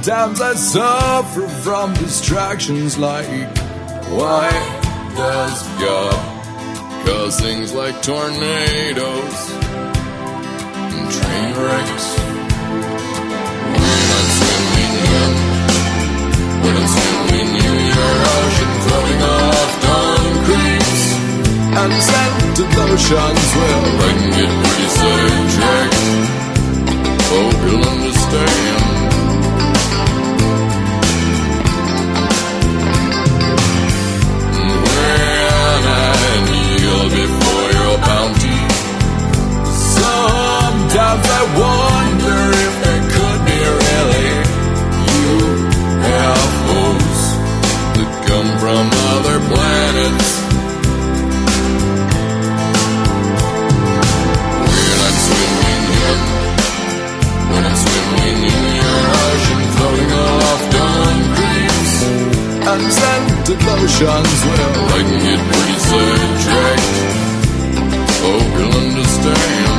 Sometimes I suffer from distractions like why does God cause things like tornadoes and train wrecks? When I'm swimming in, in ocean, floating off and well, I can get pretty sidetracked. Hope you'll understand. Sometimes I wonder if there could be really you UFOs that come from other planets. When I'm swimming in, when I'm swimming in your ocean, floating off concretes and scented lotions, well, I can get pretty sidetracked. Hope you'll understand.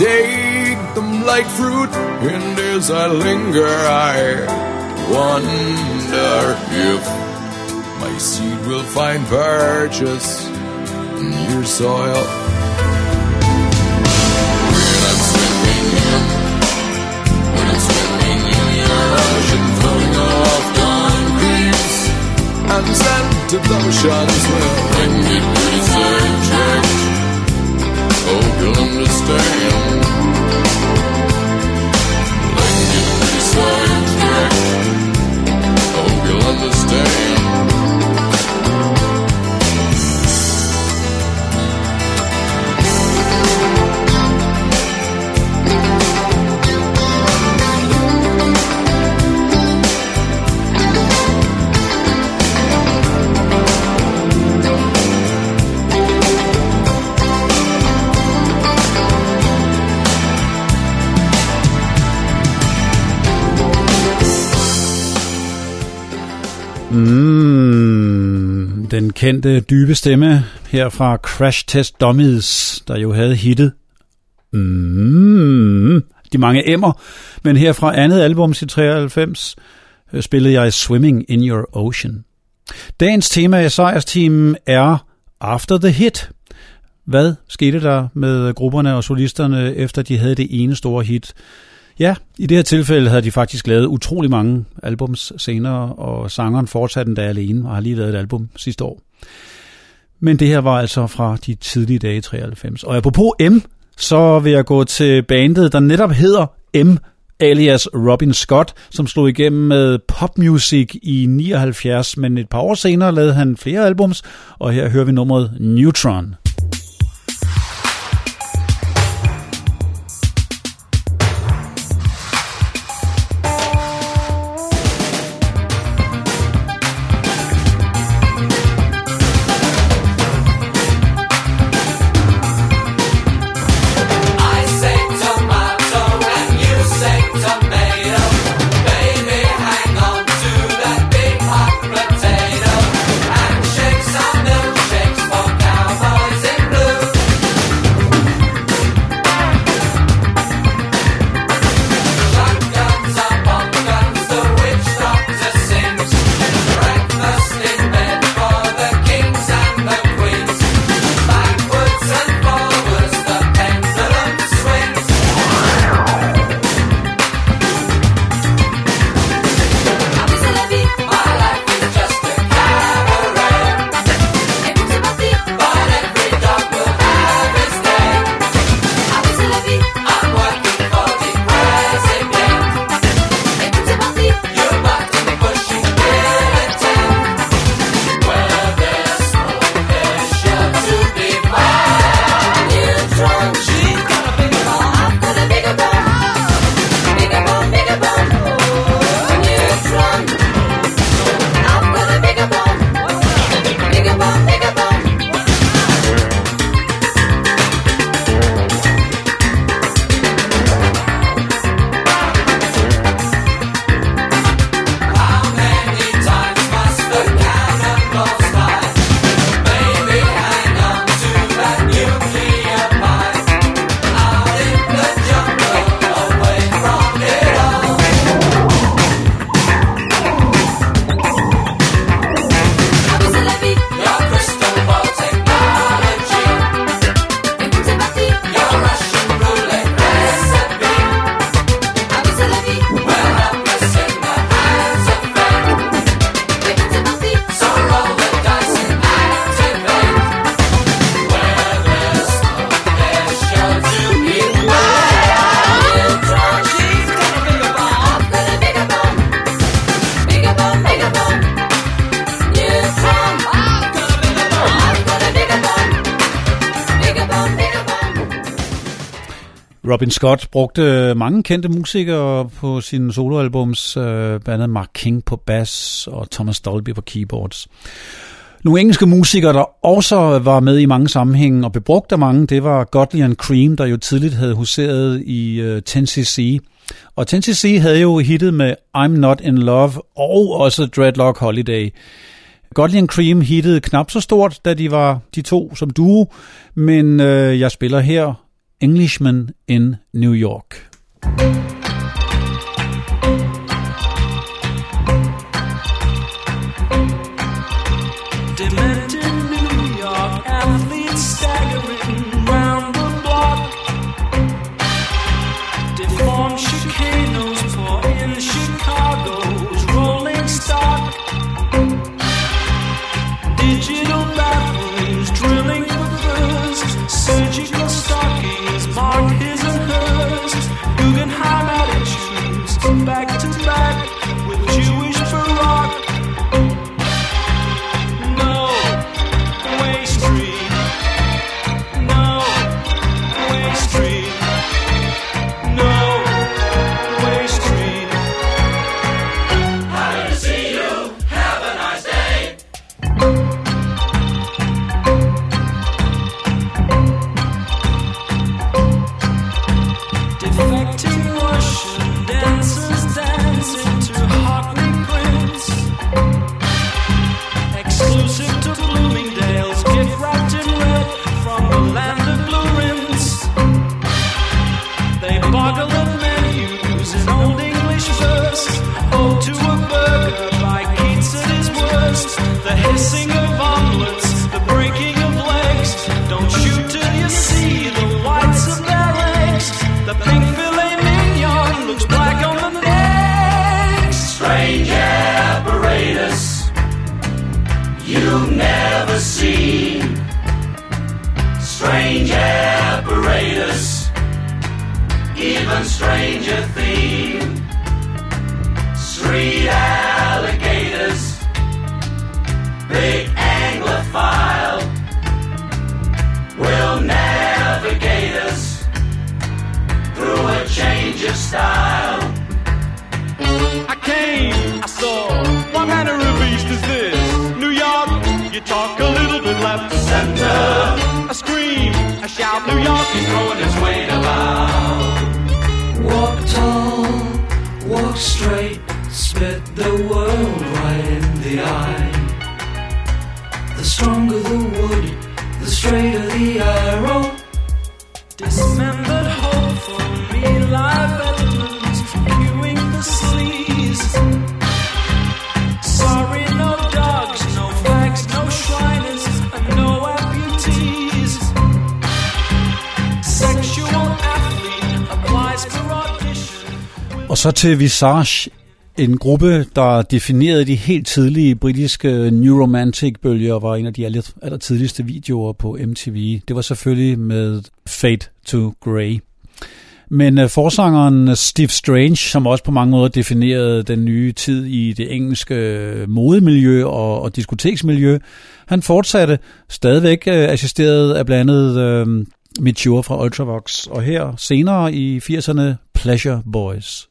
Take them like fruit, and as I linger, I wonder if my seed will find purchase in your soil. When I'm swimming in, when I'm swimming in ocean, off pretty sidetracked. Hope you'll understand. I hope you'll understand. Kendte dybe stemme her fra Crash Test Dummies, der jo havde hittet mm, de mange emmer. Men her fra andet album i 93 øh, spillede jeg Swimming in Your Ocean. Dagens tema i sejrsteamen er After the Hit. Hvad skete der med grupperne og solisterne, efter de havde det ene store hit? Ja, i det her tilfælde havde de faktisk lavet utrolig mange albums senere, og sangeren fortsatte endda alene og har lige lavet et album sidste år. Men det her var altså fra de tidlige dage i 93. Og apropos M, så vil jeg gå til bandet, der netop hedder M, alias Robin Scott, som slog igennem med popmusik i 79, men et par år senere lavede han flere albums, og her hører vi nummeret Neutron. Robin Scott brugte mange kendte musikere på sine soloalbums, øh, blandt andet Mark King på bass og Thomas Dolby på keyboards. Nogle engelske musikere, der også var med i mange sammenhænge og blev brugt af mange, det var Godley and Cream, der jo tidligt havde huseret i øh, 10cc. Og 10cc havde jo hittet med I'm Not In Love og også Dreadlock Holiday. Godley and Cream hittede knap så stort, da de var de to som duo, men øh, jeg spiller her Englishman in New York. World right in the eye. The stronger the wood, the straighter the arrow. dismembered hope for me. Live veterans viewing the sleaze. Sorry, no dogs, no fags, no shriners, and no amputees. Sexual athlete applies for audition. Og så til Visage, en gruppe, der definerede de helt tidlige britiske New Romantic-bølger, og var en af de aller, aller tidligste videoer på MTV. Det var selvfølgelig med Fade to Grey. Men øh, forsangeren Steve Strange, som også på mange måder definerede den nye tid i det engelske øh, modemiljø og, og diskoteksmiljø, han fortsatte stadigvæk øh, assisteret af blandt andet uh, fra Ultravox, og her senere i 80'erne Pleasure Boys.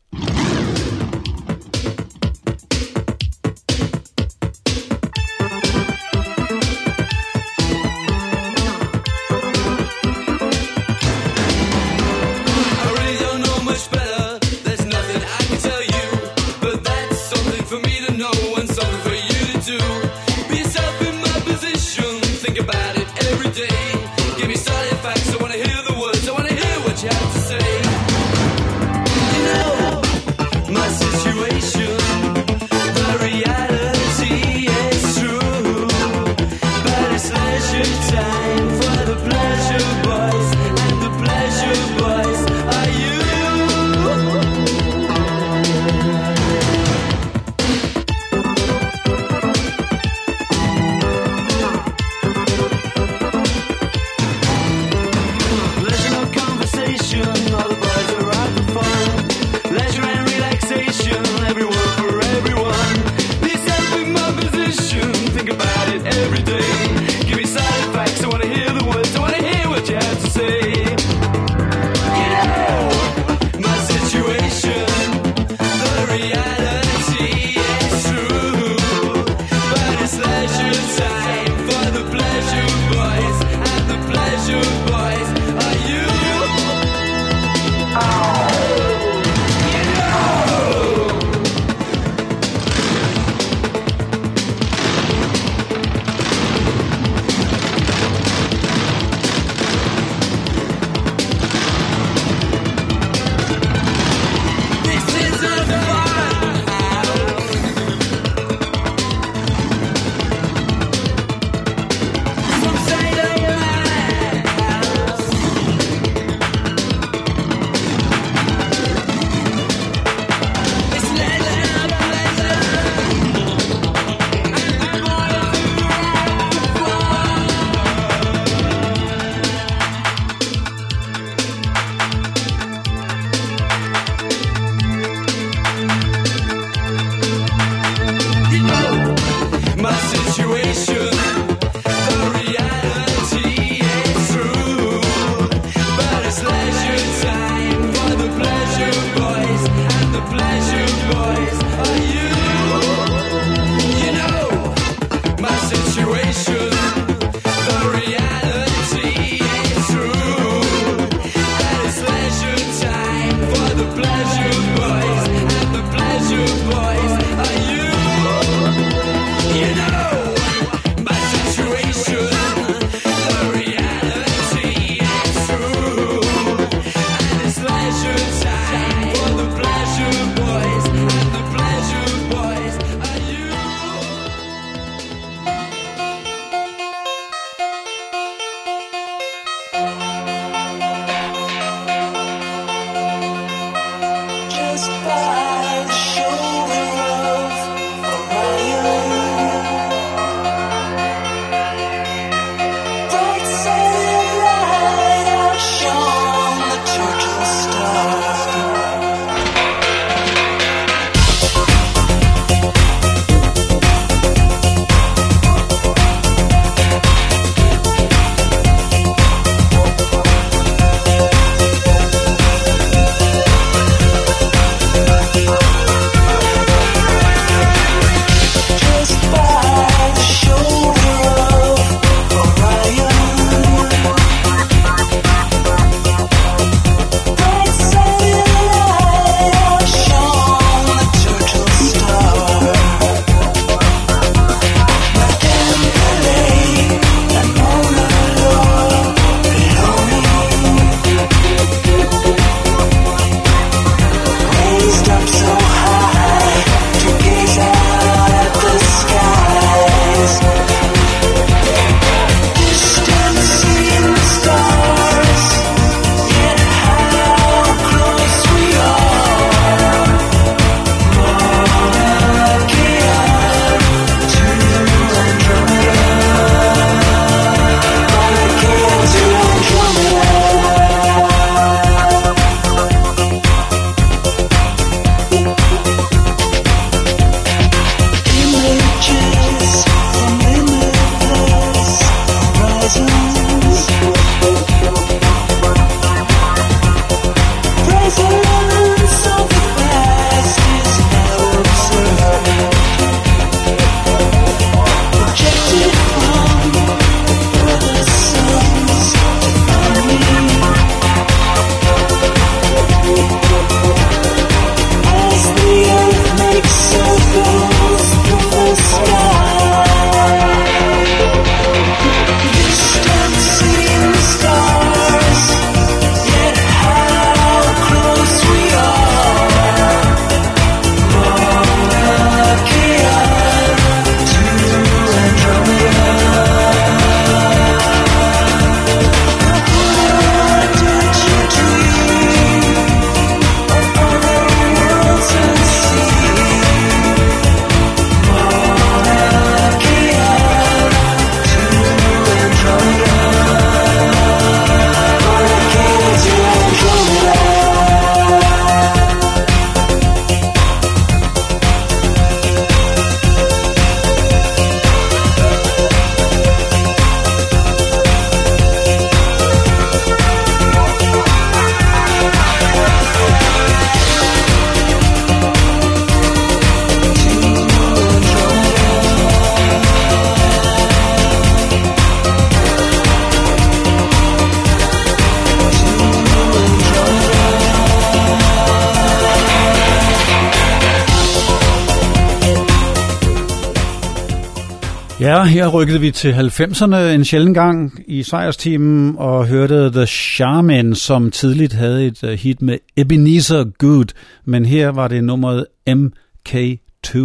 Ja, her rykkede vi til 90'erne en sjælden gang i sejrsteamen og hørte The Shaman, som tidligt havde et øh, hit med Ebenezer Good, men her var det nummeret MK2.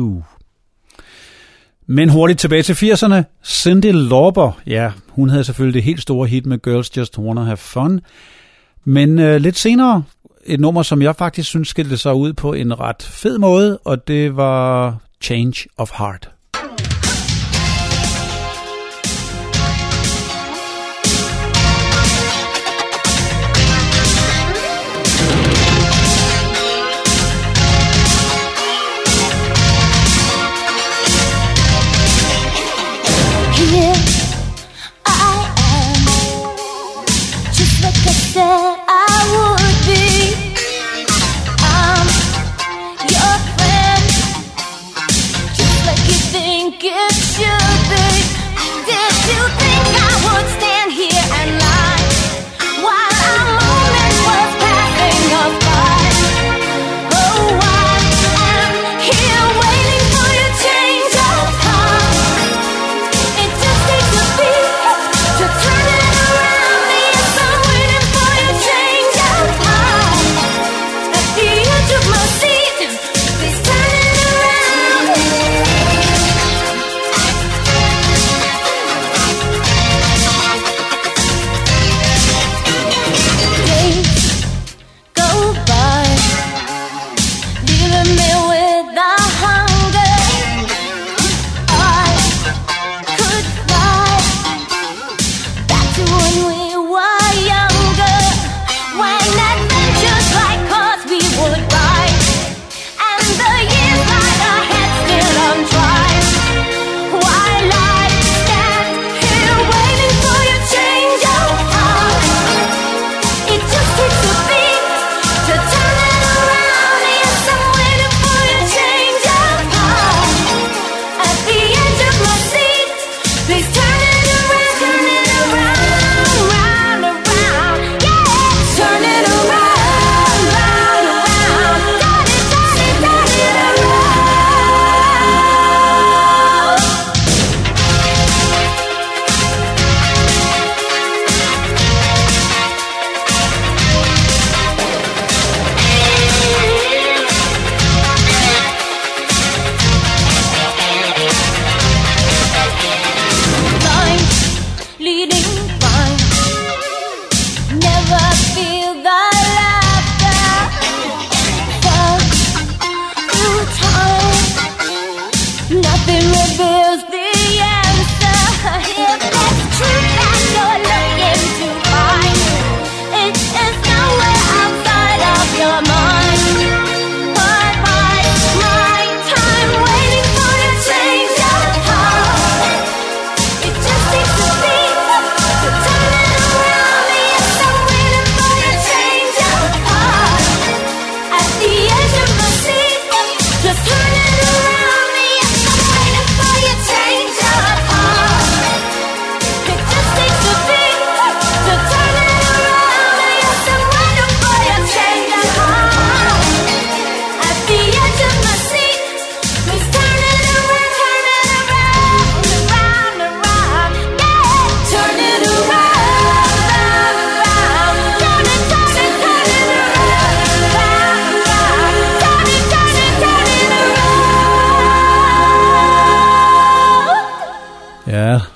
Men hurtigt tilbage til 80'erne. Cindy Lauper, ja, hun havde selvfølgelig det helt store hit med Girls Just Wanna Have Fun. Men øh, lidt senere, et nummer, som jeg faktisk synes skilte sig ud på en ret fed måde, og det var Change of Heart.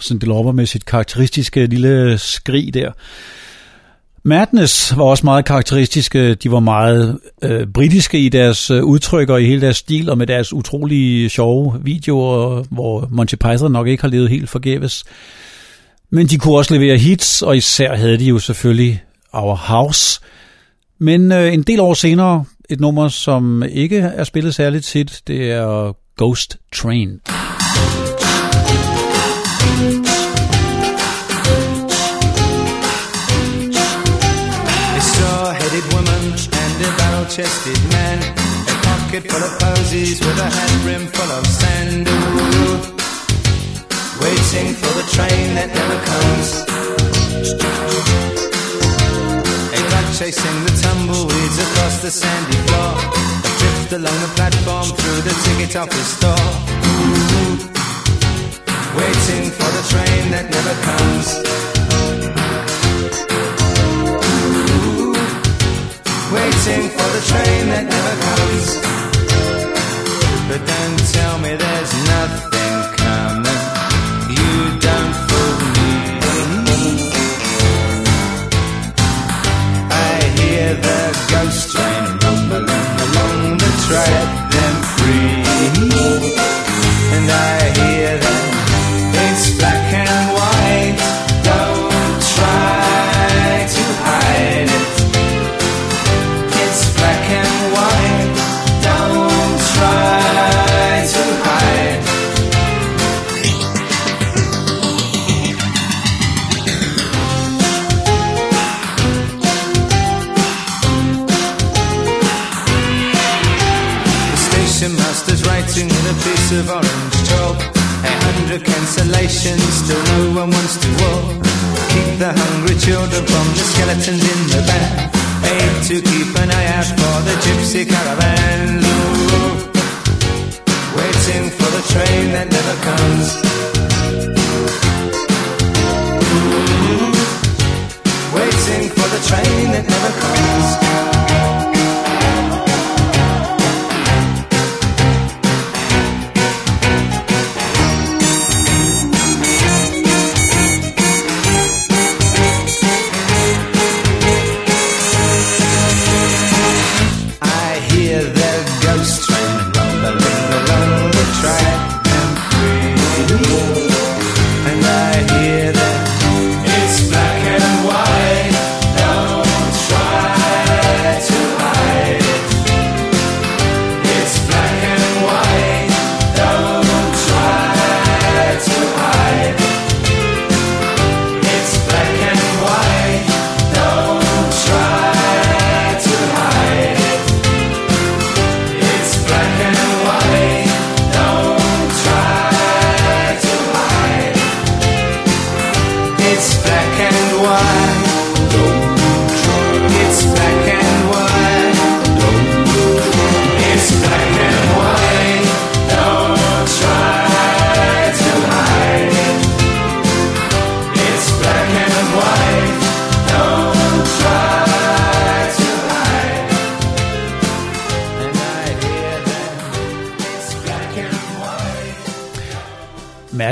Sådan Cindy med sit karakteristiske lille skrig der. Madness var også meget karakteristiske. De var meget øh, britiske i deres øh, udtryk og i hele deres stil, og med deres utrolige sjove videoer, hvor Monty Python nok ikke har levet helt forgæves. Men de kunne også levere hits, og især havde de jo selvfølgelig Our House. Men øh, en del år senere, et nummer, som ikke er spillet særligt tit, det er Ghost Train. A barrel-chested man. A pocket full of posies with a hat brim full of sand. Waiting for the train that never comes. A dog chasing the tumbleweeds across the sandy floor. Adrift along the platform through the ticket office door. Waiting for the train that never comes. Waiting for the train that never comes. But don't tell me there's nothing coming. You don't fool me. I hear the ghost train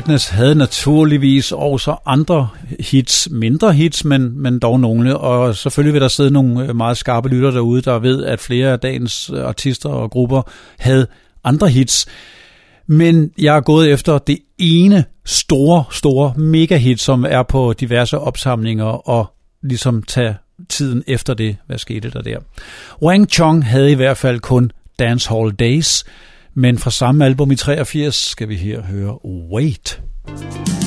Darkness havde naturligvis også andre hits, mindre hits, men, men dog nogle. Og selvfølgelig vil der sidde nogle øh, meget skarpe lytter derude, der ved, at flere af dagens øh, artister og grupper havde andre hits. Men jeg er gået efter det ene store, store mega-hit, som er på diverse opsamlinger, og ligesom tage tiden efter det, hvad skete der der. Wang Chong havde i hvert fald kun Dance Hall Days, men fra samme album i 83 skal vi her høre Wait. You're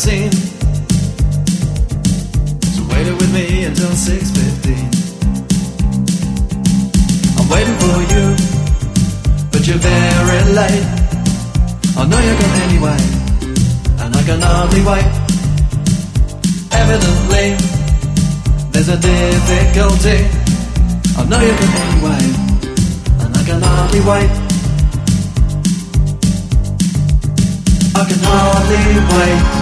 So wait it with me until 6:15. I'm waiting for you, but you're very late. I know you're gone anyway, and I can hardly wait. Evidently. There's a difficulty. I know you can anyway, and I can hardly wait. I can hardly wait.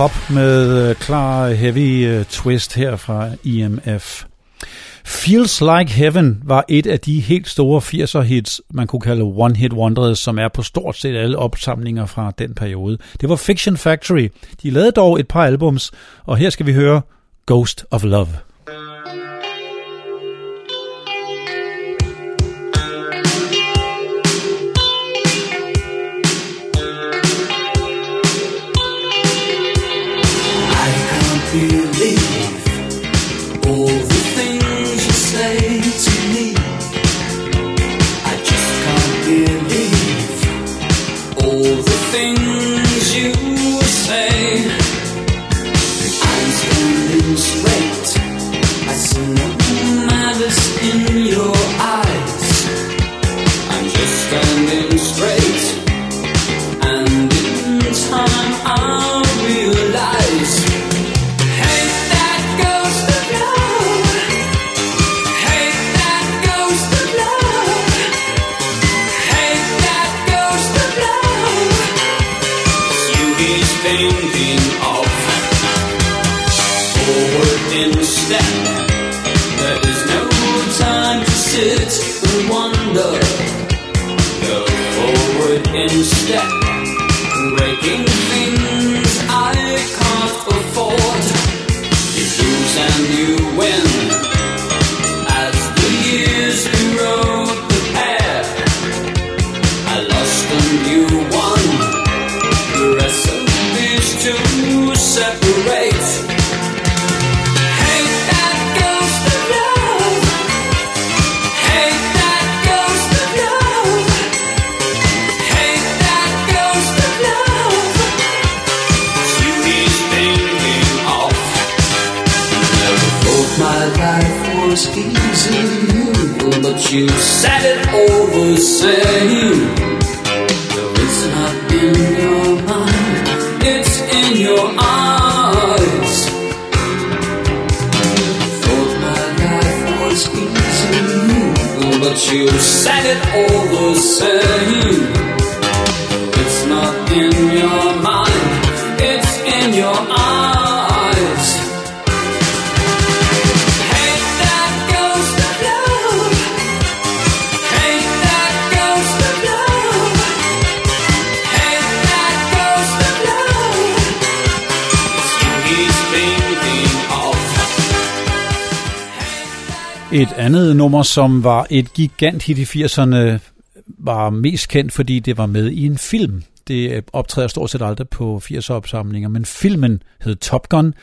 pop med øh, klar heavy øh, twist her fra IMF. Feels Like Heaven var et af de helt store 80'er hits, man kunne kalde One Hit Wonders, som er på stort set alle opsamlinger fra den periode. Det var Fiction Factory. De lavede dog et par albums, og her skal vi høre Ghost of Love. you said it all the same. Well, it's not in your mind, it's in your eyes. Thought my life was easy, but you said it all the same. Et andet nummer, som var et gigant hit i 80'erne, var mest kendt, fordi det var med i en film. Det øh, optræder stort set aldrig på 80'er opsamlinger, men filmen hed Top Gun,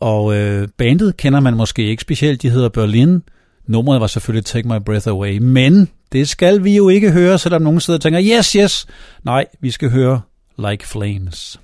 og øh, bandet kender man måske ikke specielt. De hedder Berlin. Nummeret var selvfølgelig Take My Breath Away, men det skal vi jo ikke høre, selvom nogen sidder og tænker, yes, yes. Nej, vi skal høre Like Flames.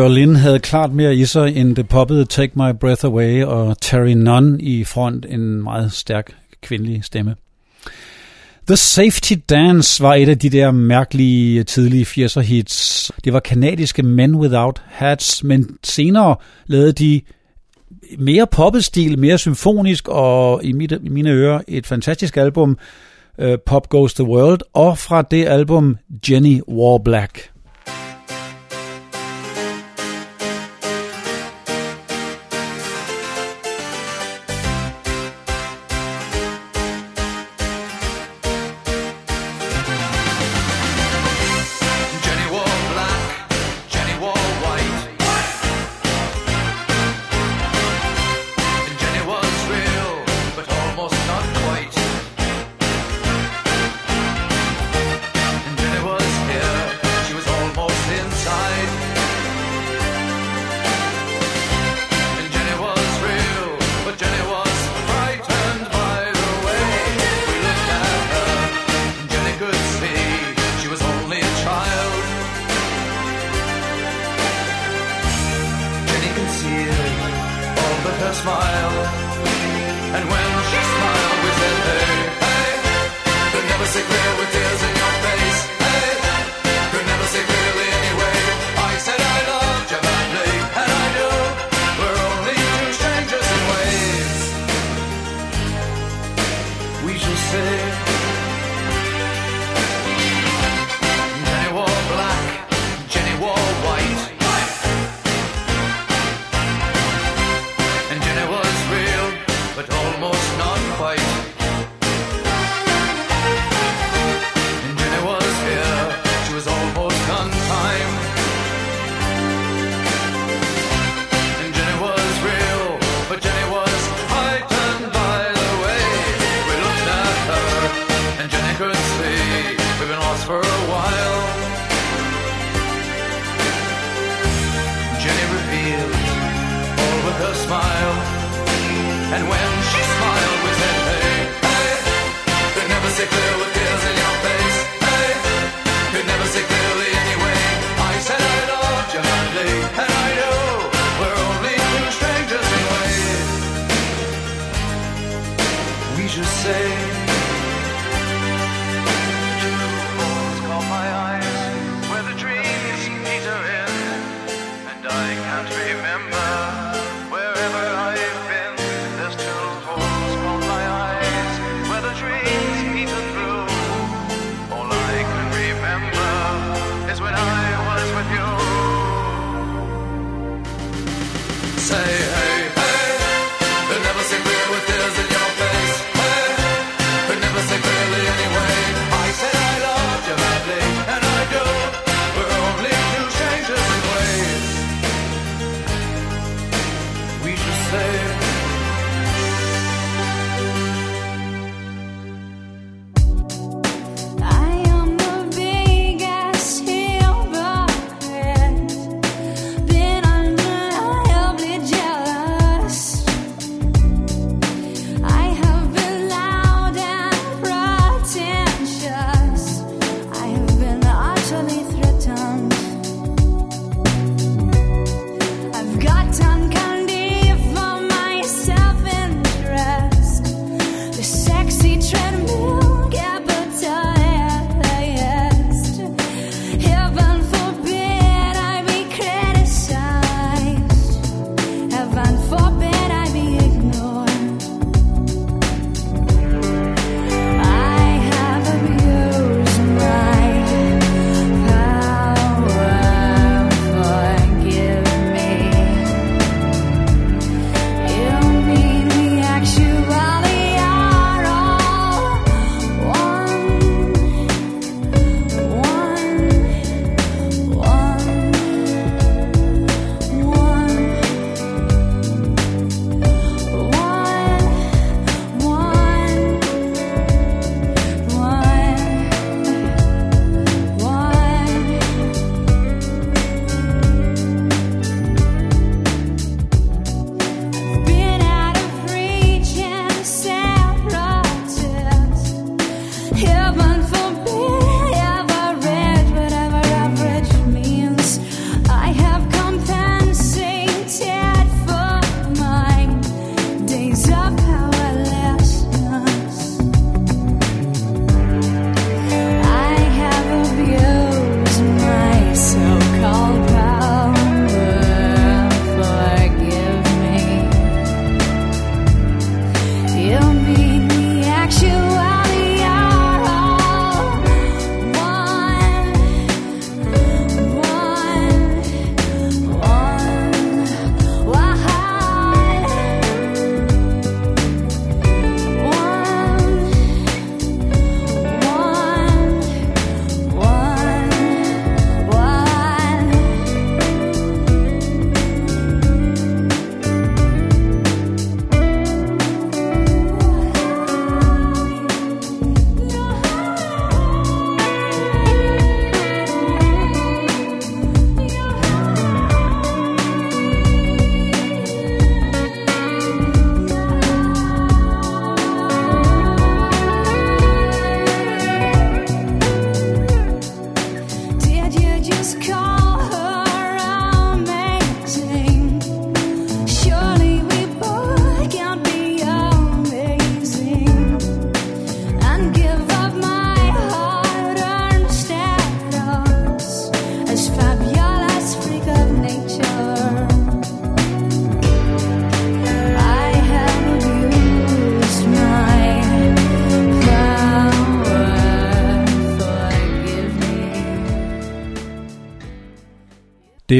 Berlin havde klart mere i sig end det poppede Take My Breath Away og Terry Nunn i front, en meget stærk kvindelig stemme. The Safety Dance var et af de der mærkelige tidlige 80'er hits. Det var kanadiske Men Without Hats, men senere lavede de mere poppestil, mere symfonisk og i, i mine ører et fantastisk album, øh, Pop Goes the World, og fra det album Jenny Warblack.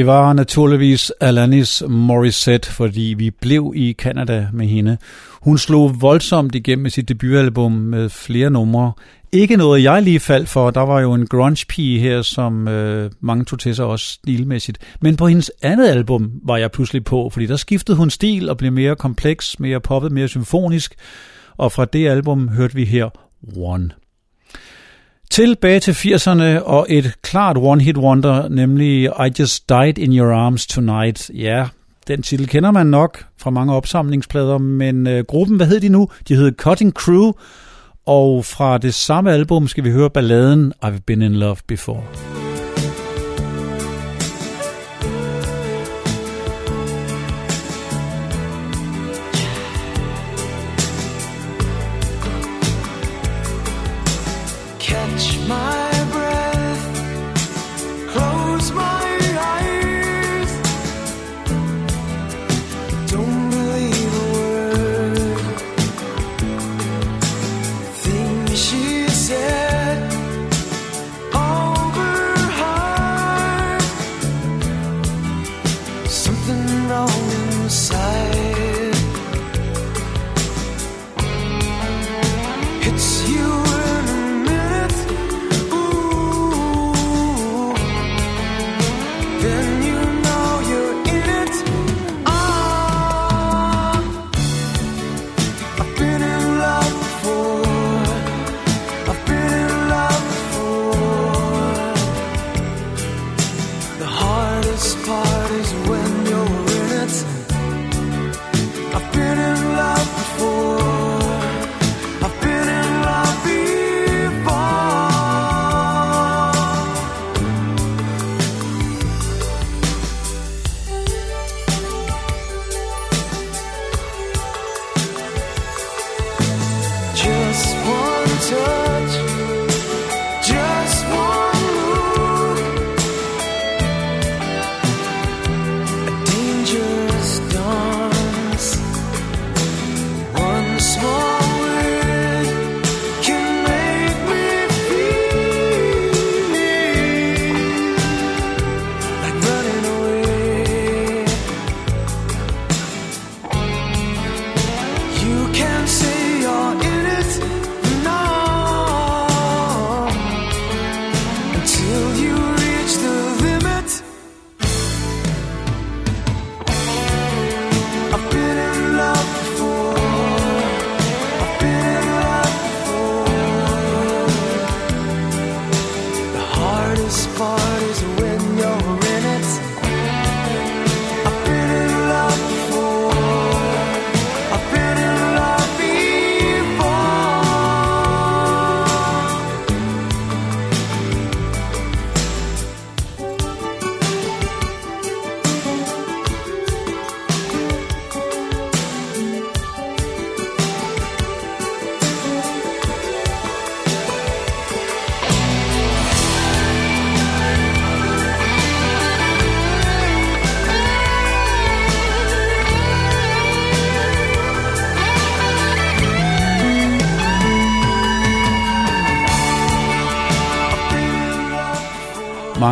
Det var naturligvis Alanis Morissette, fordi vi blev i Canada med hende. Hun slog voldsomt igennem med sit debutalbum med flere numre. Ikke noget, jeg lige faldt for. Der var jo en grunge-pige her, som øh, mange tog til sig også stilmæssigt. Men på hendes andet album var jeg pludselig på, fordi der skiftede hun stil og blev mere kompleks, mere poppet, mere symfonisk. Og fra det album hørte vi her One. Tilbage til 80'erne og et klart one-hit wonder, nemlig I Just Died in Your Arms Tonight. Ja, den titel kender man nok fra mange opsamlingsplader, men øh, gruppen, hvad hed de nu? De hed Cutting Crew, og fra det samme album skal vi høre balladen I've Been in Love Before.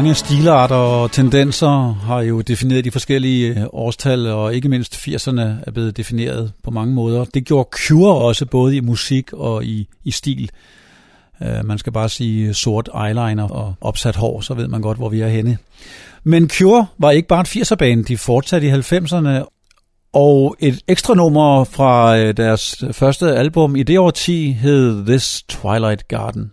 Mange stilarter og tendenser har jo defineret de forskellige øh, årstal, og ikke mindst 80'erne er blevet defineret på mange måder. Det gjorde Cure også, både i musik og i, i stil. Uh, man skal bare sige øh, sort eyeliner og opsat hår, så ved man godt, hvor vi er henne. Men Cure var ikke bare et 80'er-band, de fortsatte i 90'erne, og et ekstra nummer fra deres første album i det årti hed This Twilight Garden.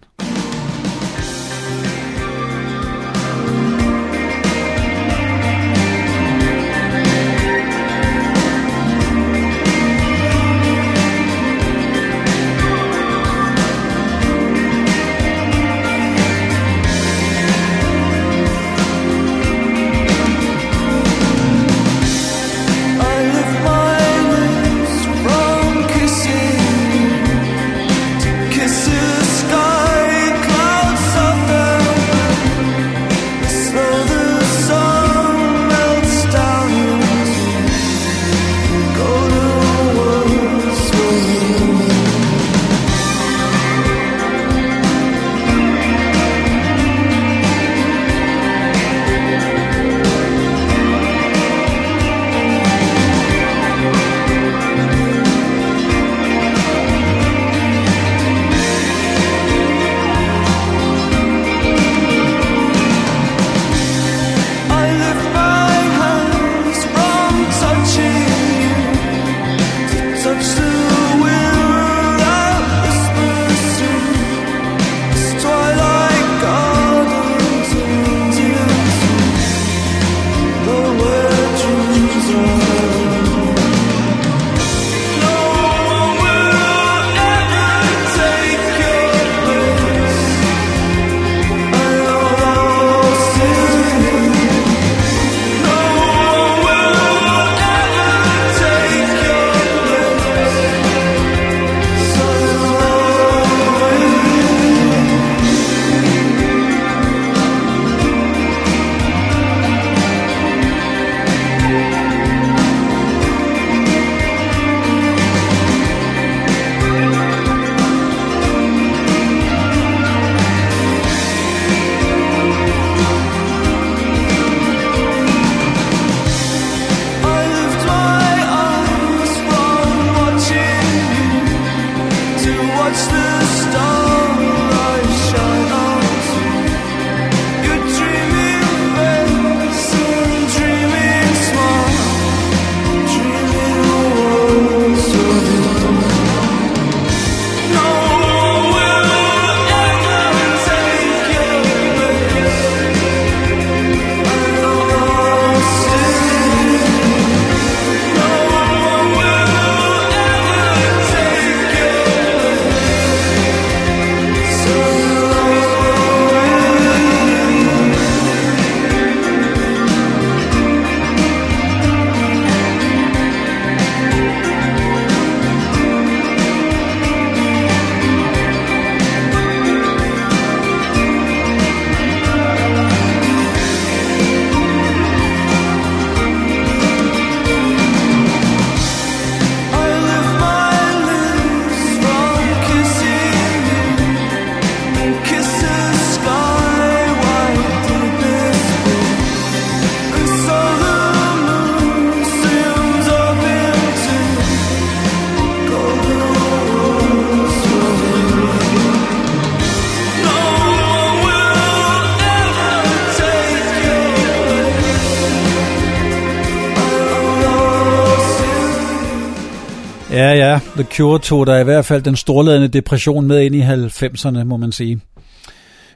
Ja. The Cure tog der i hvert fald den storladende depression med ind i 90'erne, må man sige.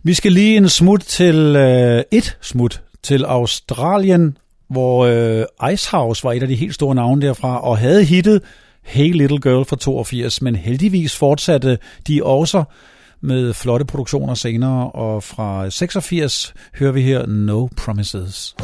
Vi skal lige en smut til, øh, et smut til Australien, hvor øh, Icehouse var et af de helt store navne derfra, og havde hittet Hey Little Girl fra 82, men heldigvis fortsatte de også med flotte produktioner senere, og fra 86 hører vi her No Promises.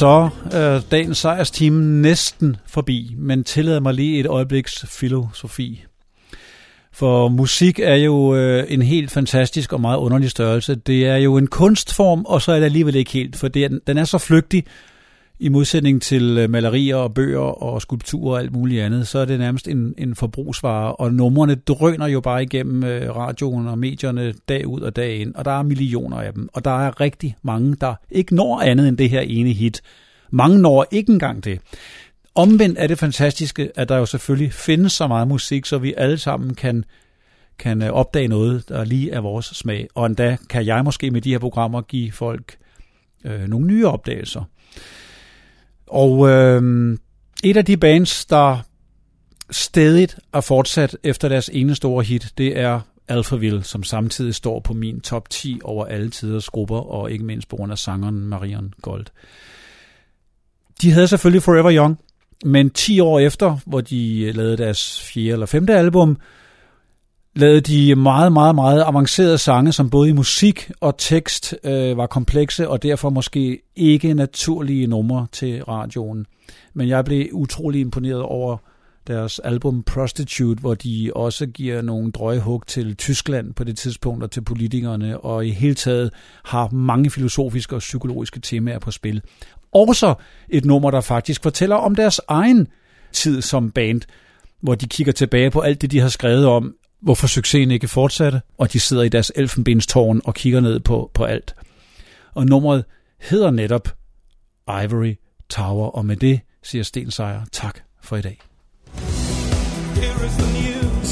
Så øh, dagens sejrsteam næsten forbi, men tillad mig lige et øjebliks filosofi. For musik er jo øh, en helt fantastisk og meget underlig størrelse. Det er jo en kunstform, og så er det alligevel ikke helt, for det er, den er så flygtig, i modsætning til øh, malerier og bøger og skulpturer og alt muligt andet, så er det nærmest en, en forbrugsvare, og numrene drøner jo bare igennem øh, radioen og medierne dag ud og dag ind, og der er millioner af dem, og der er rigtig mange, der ikke når andet end det her ene hit. Mange når ikke engang det. Omvendt er det fantastiske, at der jo selvfølgelig findes så meget musik, så vi alle sammen kan, kan øh, opdage noget, der lige er vores smag. Og endda kan jeg måske med de her programmer give folk øh, nogle nye opdagelser. Og øh, et af de bands, der stedigt er fortsat efter deres ene store hit, det er Alphaville, som samtidig står på min top 10 over alle tiders grupper, og ikke mindst på grund af sangeren Marion Gold. De havde selvfølgelig Forever Young, men 10 år efter, hvor de lavede deres fjerde eller femte album, lavede de meget, meget, meget avancerede sange, som både i musik og tekst øh, var komplekse, og derfor måske ikke naturlige numre til radioen. Men jeg blev utrolig imponeret over deres album Prostitute, hvor de også giver nogle drøje hug til Tyskland på det tidspunkt og til politikerne, og i hele taget har mange filosofiske og psykologiske temaer på spil. Også et nummer, der faktisk fortæller om deres egen tid som band, hvor de kigger tilbage på alt det, de har skrevet om, hvorfor succesen ikke fortsatte, og de sidder i deres elfenbenstårn og kigger ned på, på alt. Og nummeret hedder netop Ivory Tower, og med det siger Sten Sejer tak for i dag. Here is the news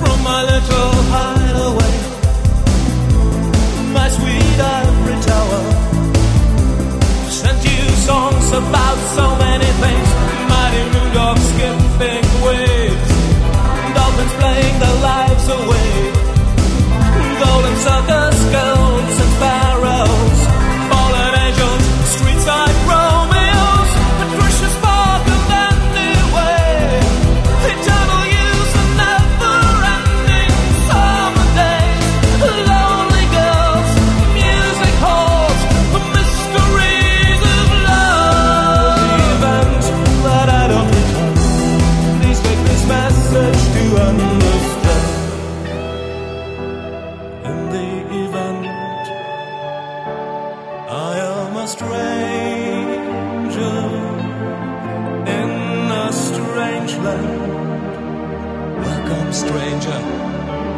from my little hideaway, my sweet ivory tower. Sent you songs about so many things, mighty Rudolph skipping away. Playing their lives away, golden circus stranger, in a strange land Welcome stranger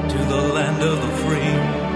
to the land of the free.